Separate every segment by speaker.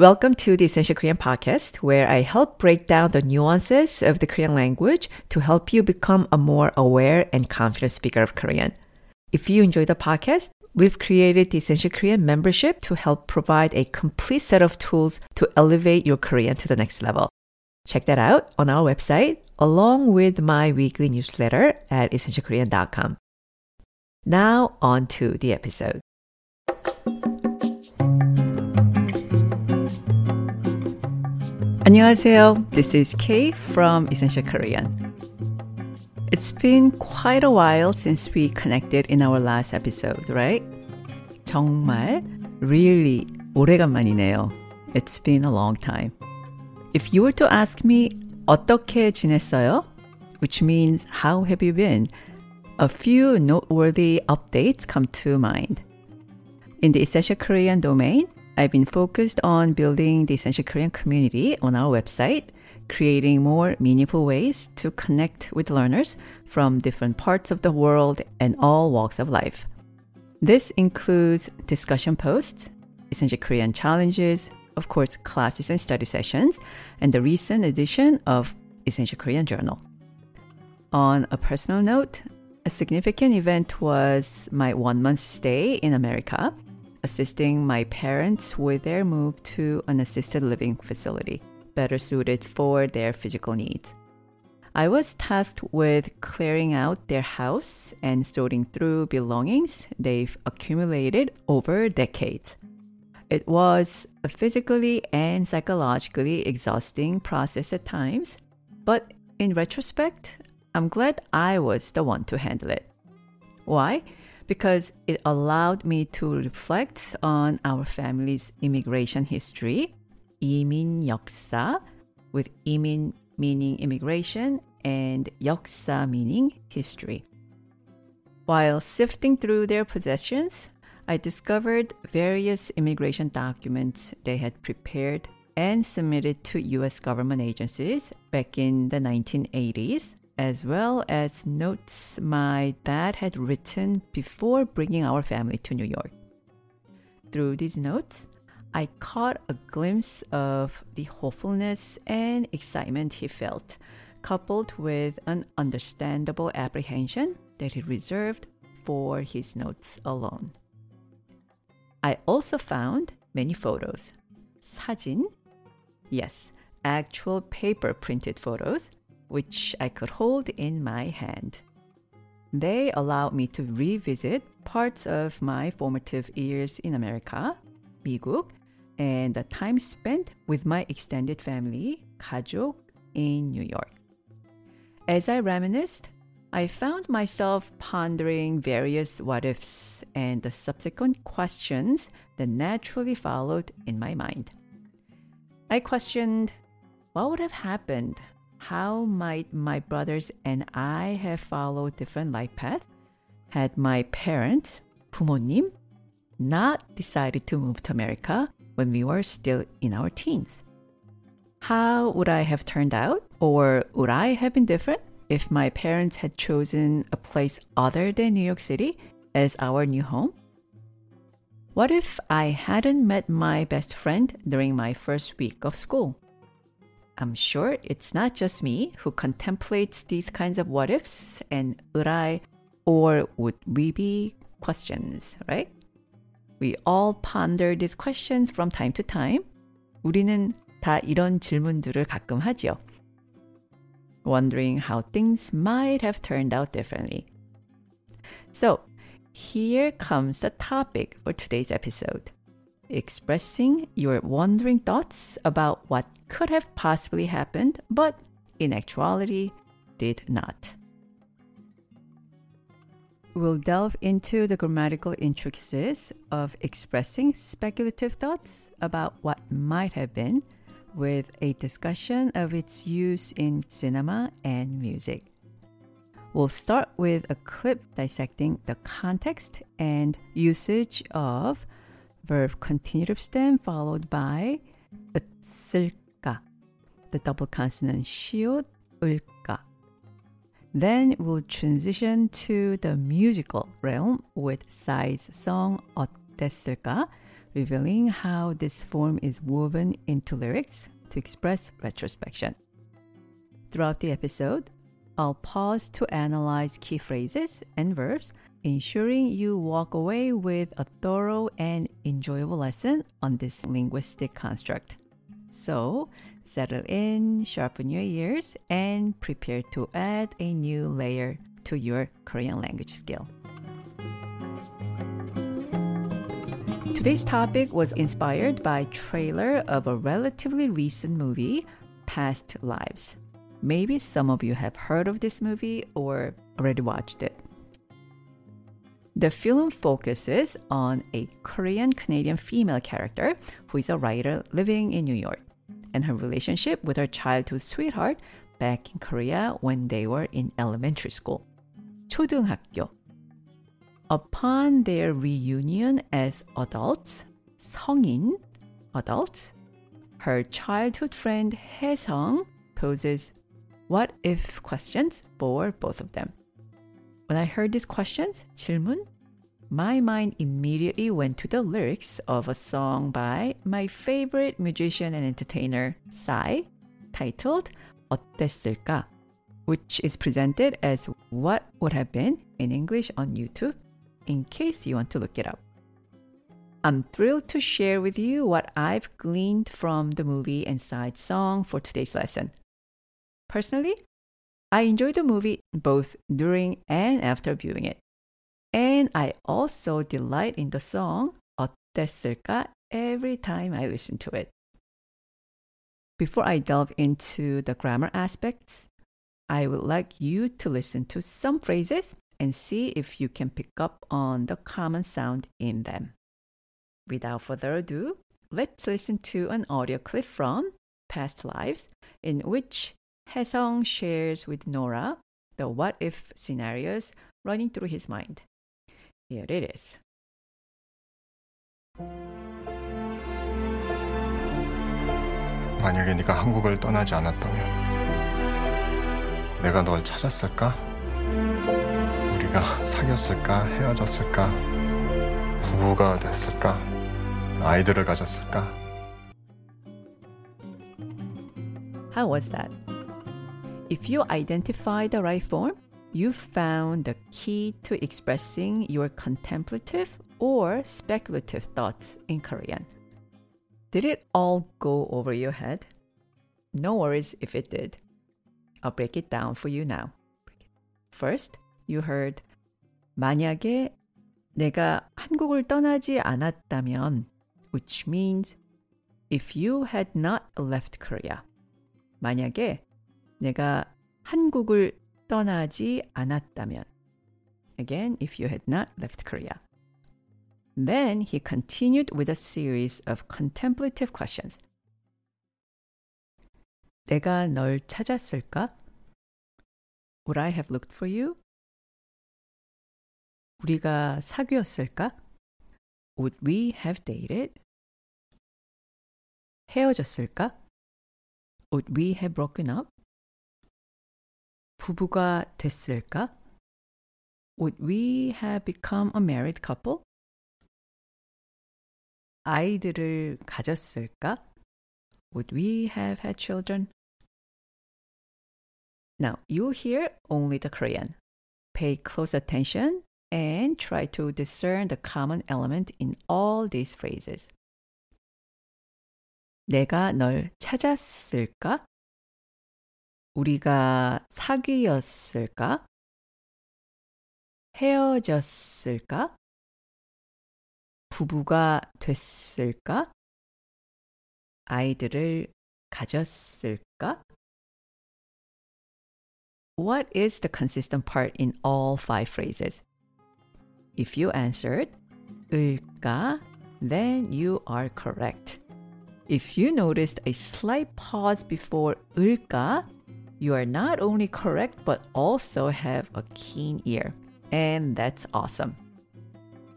Speaker 1: Welcome to the Essential Korean podcast, where I help break down the nuances of the Korean language to help you become a more aware and confident speaker of Korean. If you enjoy the podcast, we've created the Essential Korean membership to help provide a complete set of tools to elevate your Korean to the next level. Check that out on our website, along with my weekly newsletter at essentialkorean.com. Now, on to the episode. 안녕하세요. This is Kay from Essential Korean. It's been quite a while since we connected in our last episode, right? 정말 really 오래간만이네요. It's been a long time. If you were to ask me 어떻게 지냈어요? Which means how have you been? A few noteworthy updates come to mind. In the Essential Korean domain, I've been focused on building the Essential Korean community on our website, creating more meaningful ways to connect with learners from different parts of the world and all walks of life. This includes discussion posts, Essential Korean challenges, of course, classes and study sessions, and the recent edition of Essential Korean Journal. On a personal note, a significant event was my one month stay in America assisting my parents with their move to an assisted living facility better suited for their physical needs. I was tasked with clearing out their house and sorting through belongings they've accumulated over decades. It was a physically and psychologically exhausting process at times, but in retrospect, I'm glad I was the one to handle it. Why? because it allowed me to reflect on our family's immigration history, 이민 역사, with 이민 meaning immigration and 역사 meaning history. While sifting through their possessions, I discovered various immigration documents they had prepared and submitted to US government agencies back in the 1980s as well as notes my dad had written before bringing our family to New York. Through these notes, I caught a glimpse of the hopefulness and excitement he felt, coupled with an understandable apprehension that he reserved for his notes alone. I also found many photos. 사진? Yes, actual paper printed photos which I could hold in my hand. They allowed me to revisit parts of my formative years in America, 미국, and the time spent with my extended family, 가족, in New York. As I reminisced, I found myself pondering various what ifs and the subsequent questions that naturally followed in my mind. I questioned what would have happened how might my brothers and I have followed different life paths had my parents, 부모님, not decided to move to America when we were still in our teens? How would I have turned out? Or would I have been different if my parents had chosen a place other than New York City as our new home? What if I hadn't met my best friend during my first week of school? I'm sure it's not just me who contemplates these kinds of what ifs and would I or would we be questions, right? We all ponder these questions from time to time. 우리는 다 이런 질문들을 가끔 하죠. Wondering how things might have turned out differently. So, here comes the topic for today's episode expressing your wandering thoughts about what could have possibly happened, but in actuality did not. We'll delve into the grammatical intricacies of expressing speculative thoughts about what might have been, with a discussion of its use in cinema and music. We'll start with a clip dissecting the context and usage of verb continuative stem followed by 을까, the double consonant 시옷을까. Then we'll transition to the musical realm with Psy's song 어땠을까, revealing how this form is woven into lyrics to express retrospection. Throughout the episode, I'll pause to analyze key phrases and verbs ensuring you walk away with a thorough and enjoyable lesson on this linguistic construct. So, settle in, sharpen your ears, and prepare to add a new layer to your Korean language skill. Today's topic was inspired by trailer of a relatively recent movie, Past Lives. Maybe some of you have heard of this movie or already watched it. The film focuses on a Korean Canadian female character who is a writer living in New York and her relationship with her childhood sweetheart back in Korea when they were in elementary school. 초등학교 Upon their reunion as adults, 성인, adults, her childhood friend Haesung poses what if questions for both of them. When I heard these questions, 질문, my mind immediately went to the lyrics of a song by my favorite musician and entertainer, Psy, titled 어땠을까? which is presented as What Would Have Been in English on YouTube, in case you want to look it up. I'm thrilled to share with you what I've gleaned from the movie and Psy's song for today's lesson. Personally, I enjoyed the movie both during and after viewing it. And I also delight in the song 어땠을까 every time I listen to it. Before I delve into the grammar aspects, I would like you to listen to some phrases and see if you can pick up on the common sound in them. Without further ado, let's listen to an audio clip from Past Lives in which Haesung shares with Nora the what if scenarios running through his mind. Here it is.
Speaker 2: 만약에 네가 한국을 떠나지 않았다면 내가 널 찾았을까? 우리가 사귀었을까? 헤어졌을까? 부부가 됐을까? 아이들을 가졌을까?
Speaker 1: How was that? If you identify the right form, you found the key to expressing your contemplative or speculative thoughts in Korean. Did it all go over your head? No worries if it did. I'll break it down for you now. First, you heard 만약에 내가 한국을 떠나지 않았다면 which means if you had not left Korea. 만약에 내가 한국을 떠나지 않았다면 again if you had not left Korea. Then he continued with a series of contemplative questions. 내가 널 찾았을까? Would I have looked for you? 우리가 사귀었을까? Would we have dated? 헤어졌을까? Would we have broken up? 부부가 됐을까? Would we have become a married couple? 아이들을 가졌을까? Would we have had children? Now, you hear only the Korean. Pay close attention and try to discern the common element in all these phrases. 내가 널 찾았을까? 우리가 사귀었을까? 헤어졌을까? 부부가 됐을까? 아이들을 가졌을까? What is the consistent part in all five phrases? If you answered 을까, then you are correct. If you noticed a slight pause before 을까, you are not only correct, but also have a keen ear. And that's awesome.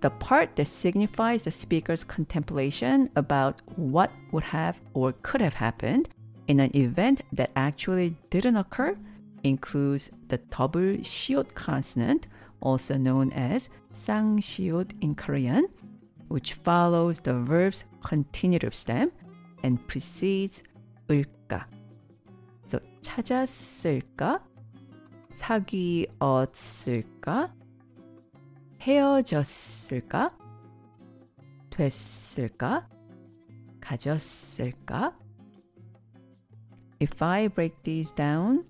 Speaker 1: The part that signifies the speaker's contemplation about what would have or could have happened in an event that actually didn't occur includes the double shiot consonant, also known as sang shiot in Korean, which follows the verb's continuative stem and precedes 을 찾았을까? 사귀었을까? 헤어졌을까? 됐을까? 가졌을까? If I break these down,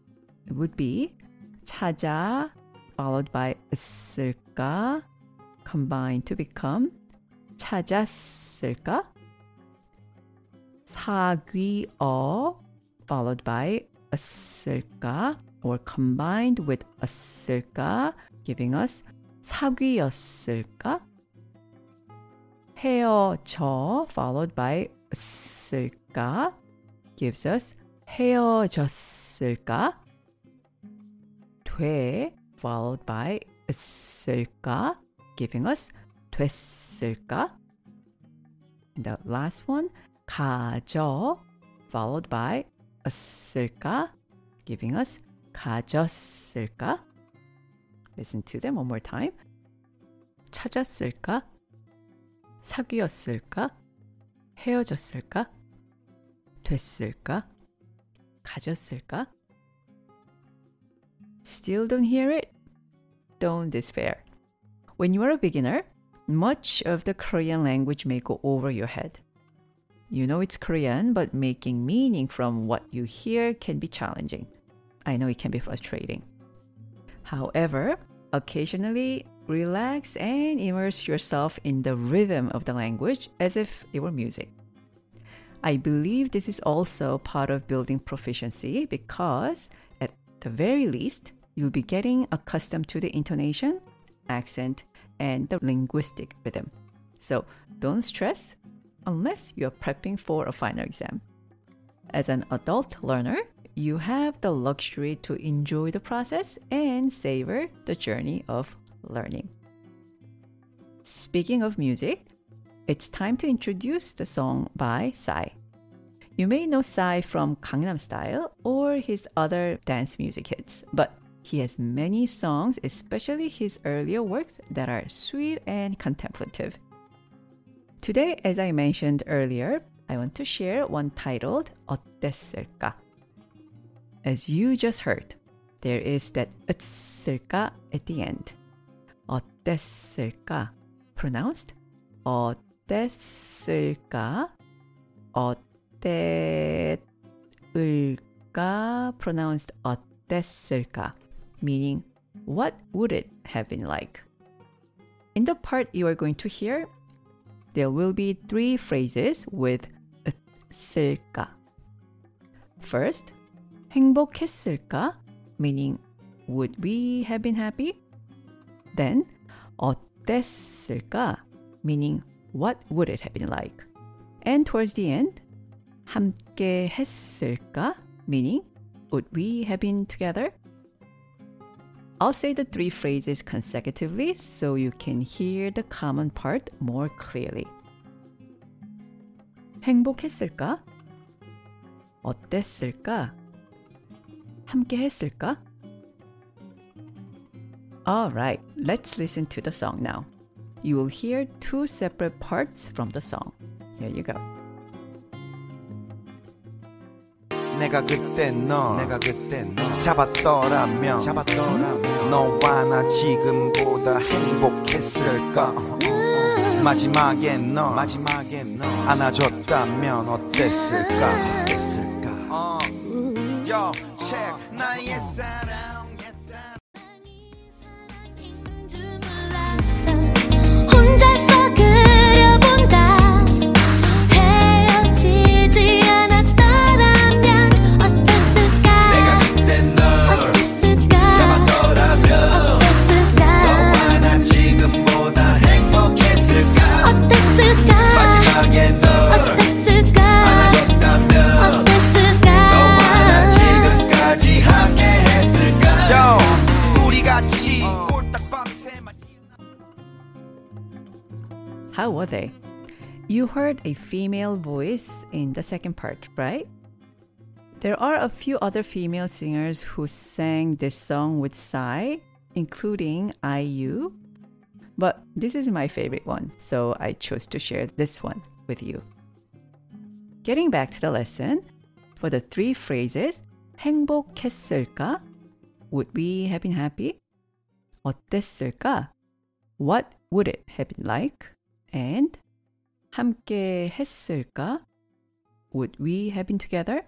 Speaker 1: it would be 찾아 followed by 있을까 combined to become 찾았을까? 사귀어 followed by 있을까 or combined with 있을까 giving us 사귀었을까? 헤어져 followed by 있을까 gives us 헤어졌을까? 돼 followed by 있을까 giving us 됐을까? And the last one 가져 followed by 있을까 giving us 가졌을까? Listen to them one more time. 찾았을까? 사귀었을까? 헤어졌을까? 됐을까? 가졌을까? Still don't hear it? Don't despair. When you are a beginner, much of the Korean language may go over your head. You know it's Korean, but making meaning from what you hear can be challenging. I know it can be frustrating. However, occasionally relax and immerse yourself in the rhythm of the language as if it were music. I believe this is also part of building proficiency because, at the very least, you'll be getting accustomed to the intonation, accent, and the linguistic rhythm. So don't stress unless you're prepping for a final exam. As an adult learner, you have the luxury to enjoy the process and savor the journey of learning. Speaking of music, it's time to introduce the song by Psy. You may know Psy from Gangnam Style or his other dance music hits, but he has many songs, especially his earlier works, that are sweet and contemplative. Today, as I mentioned earlier, I want to share one titled 어땠을까? As you just heard, there is that 으쓸까 at the end. 어땠을까? Pronounced 어땠을까? 어땠을까? Pronounced 어땠을까? Meaning, what would it have been like? In the part you are going to hear, there will be three phrases with 쓸까. First, 행복했을까? Meaning, would we have been happy? Then, 어땠을까? Meaning, what would it have been like? And towards the end, 함께 했을까? Meaning, would we have been together? I'll say the three phrases consecutively so you can hear the common part more clearly. 행복했을까? 어땠을까? 함께 했을까? Alright, let's listen to the song now. You will hear two separate parts from the song. Here you go.
Speaker 3: 내가 그때 너 내가 그때 너 잡았더라면 잡았더라면 너와 나 지금보다 행복했을까? 마지막에 너 마지막에 너 안아줬다면 어땠을까? 어땠을까? 어. Yo, check 나의 사랑
Speaker 1: heard a female voice in the second part, right? There are a few other female singers who sang this song with Psy, including IU, But this is my favorite one, so I chose to share this one with you. Getting back to the lesson, for the three phrases, 행복했을까? Would we have been happy? 어땠을까? What would it have been like? And 함께 했을까? Would we have been together?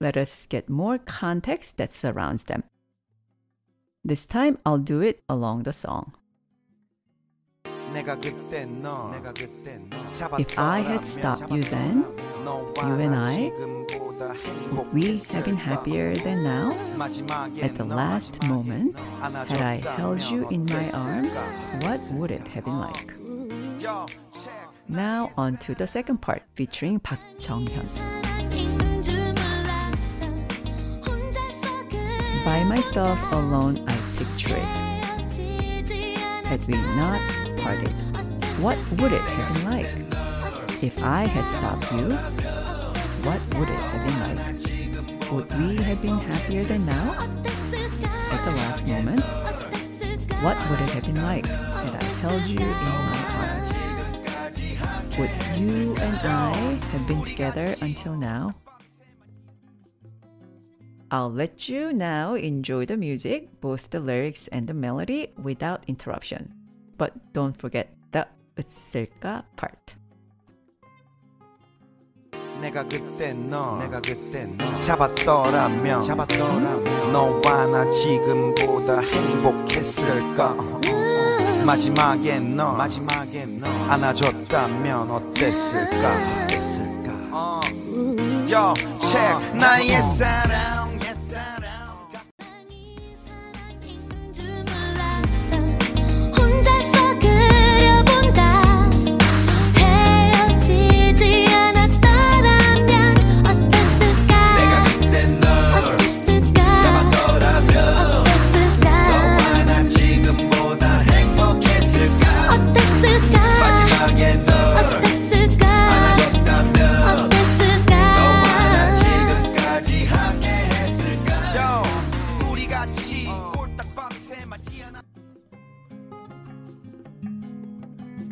Speaker 1: Let us get more context that surrounds them. This time I'll do it along the song.
Speaker 3: If I had stopped you then, you and I,
Speaker 1: Would we have been happier than now? At the last moment, had I held you in my arms, what would it have been like? Now on to the second part featuring Park
Speaker 4: hyun
Speaker 1: By myself alone I picture it. Had we not parted, what would it have been like? If I had stopped you, what would it have been like? Would we have been happier than now? At the last moment, what would it have been like had I held you in my Would you and I have been together until now? I'll let you now enjoy the music, both the lyrics and the melody, without interruption. But don't forget the 으쓸까 part.
Speaker 3: 내가 그때 너 내가 그때 너 잡았더라면 잡았더라면 너와 나 지금보다 행복했을까 마지막에 너 마지막에 너 안아줬다면 어땠을까? 어땠을까? 어. Yo, check 나의 사랑. 옛 사랑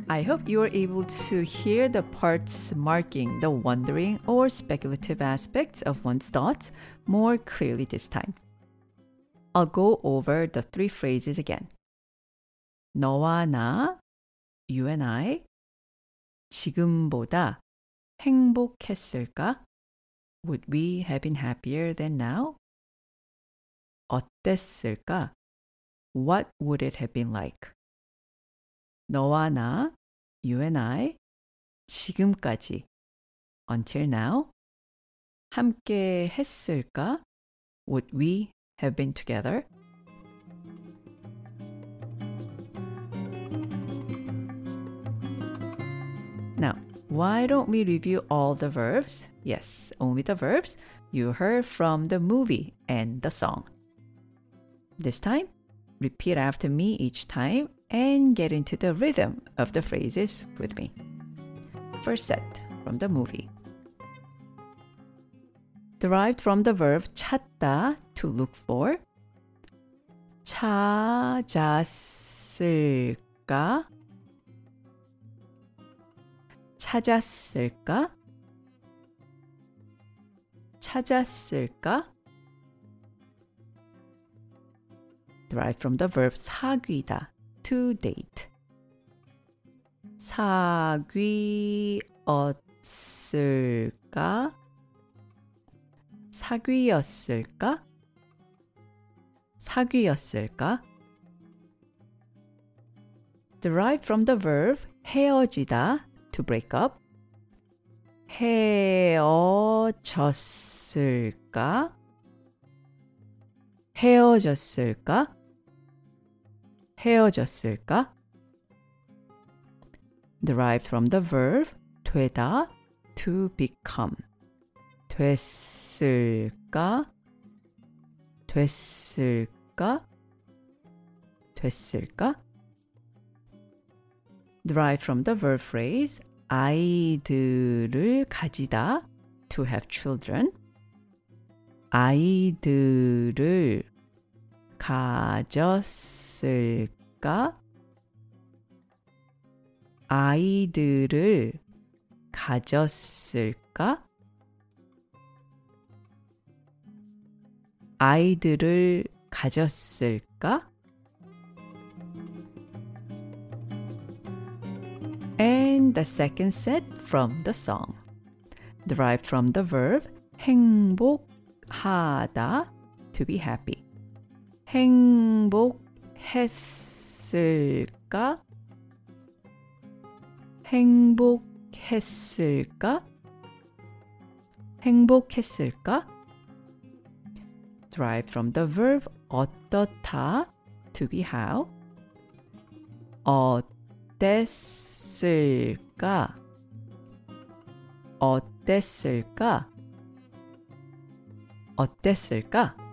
Speaker 1: I hope you are able to hear the parts marking the wondering or speculative aspects of one's thoughts more clearly this time. I'll go over the three phrases again. 너와 나, you and I, 지금보다 행복했을까? Would we have been happier than now? 어땠을까? What would it have been like? 너와 나, you and I, 지금까지, until now, 함께 했을까? Would we have been together? Now, why don't we review all the verbs? Yes, only the verbs you heard from the movie and the song. This time, repeat after me each time and get into the rhythm of the phrases with me. First set from the movie. Derived from the verb 찾다 to look for. 찾았을까? 찾았을까? 찾았을까? Derived from the verb 사귀다 to date. 사귀었을까? 사귀었을까? 사귀었을까? derived from the verb 헤어지다 to break up. 헤어졌을까? 헤어졌을까? 헤어졌을까? derived from the verb 되다 to become. 됐을까? 됐을까? 됐을까? derived from the verb phrase 아이들을 가지다 to have children. 아이들을 가졌을까? 아이들을 가졌을까? 아이들을 가졌을까? And the second set from the song, derived from the verb 행복하다, to be happy. 행복했을까? 행복했을까? 행복했을까? Derived from the verb 어떻다, to be how. 어땠을까? 어땠을까? 어땠을까?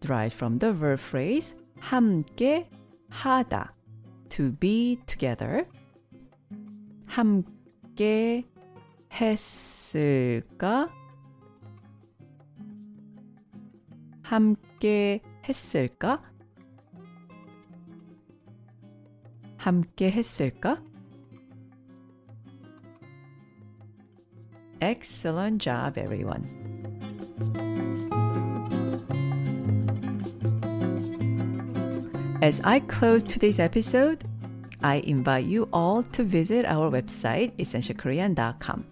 Speaker 1: Derived from the verb phrase 함께 하다, to be together. 함께 했을까? 함께 했을까? 함께 했을까? Excellent job, everyone. As I close today's episode, I invite you all to visit our website, essentialkorean.com.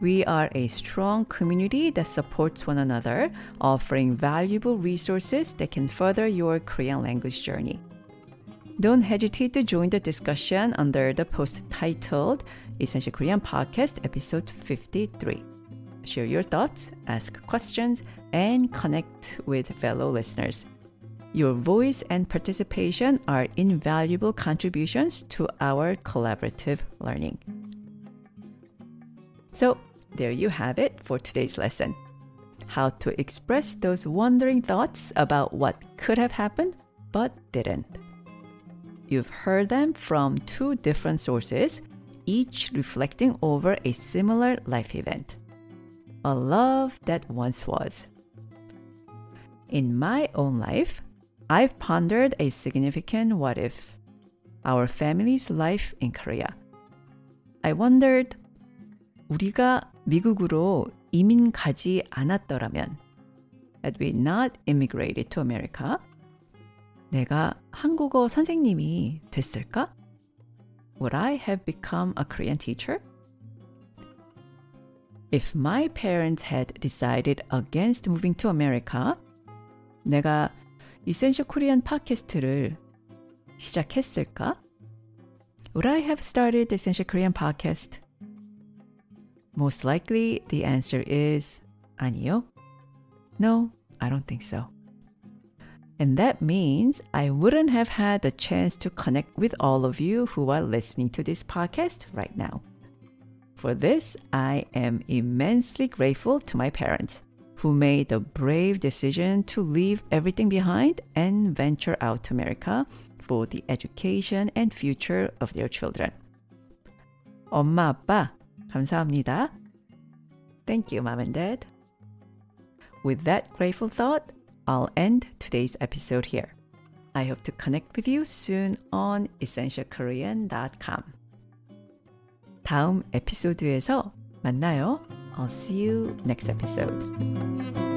Speaker 1: We are a strong community that supports one another, offering valuable resources that can further your Korean language journey. Don't hesitate to join the discussion under the post titled Essential Korean Podcast Episode 53. Share your thoughts, ask questions, and connect with fellow listeners. Your voice and participation are invaluable contributions to our collaborative learning. So, there you have it for today's lesson. How to express those wondering thoughts about what could have happened but didn't. You've heard them from two different sources, each reflecting over a similar life event. A love that once was. In my own life, I've pondered a significant what if our family's life in Korea. I wondered, 우리가 미국으로 이민 가지 않았더라면, had we not immigrated to America, 내가 한국어 선생님이 됐을까? Would I have become a Korean teacher? If my parents had decided against moving to America, 내가 이센셜 코리안 팟캐스트를 시작했을까? Would I have started the Essential Korean podcast? Most likely the answer is 아니요. No, I don't think so. And that means I wouldn't have had the chance to connect with all of you who are listening to this podcast right now. For this, I am immensely grateful to my parents who made the brave decision to leave everything behind and venture out to America for the education and future of their children. 엄마, 아빠, 감사합니다. Thank you, mom and dad. With that grateful thought, I'll end today's episode here. I hope to connect with you soon on essentialkorean.com. 다음 에피소드에서 만나요. I'll see you next episode.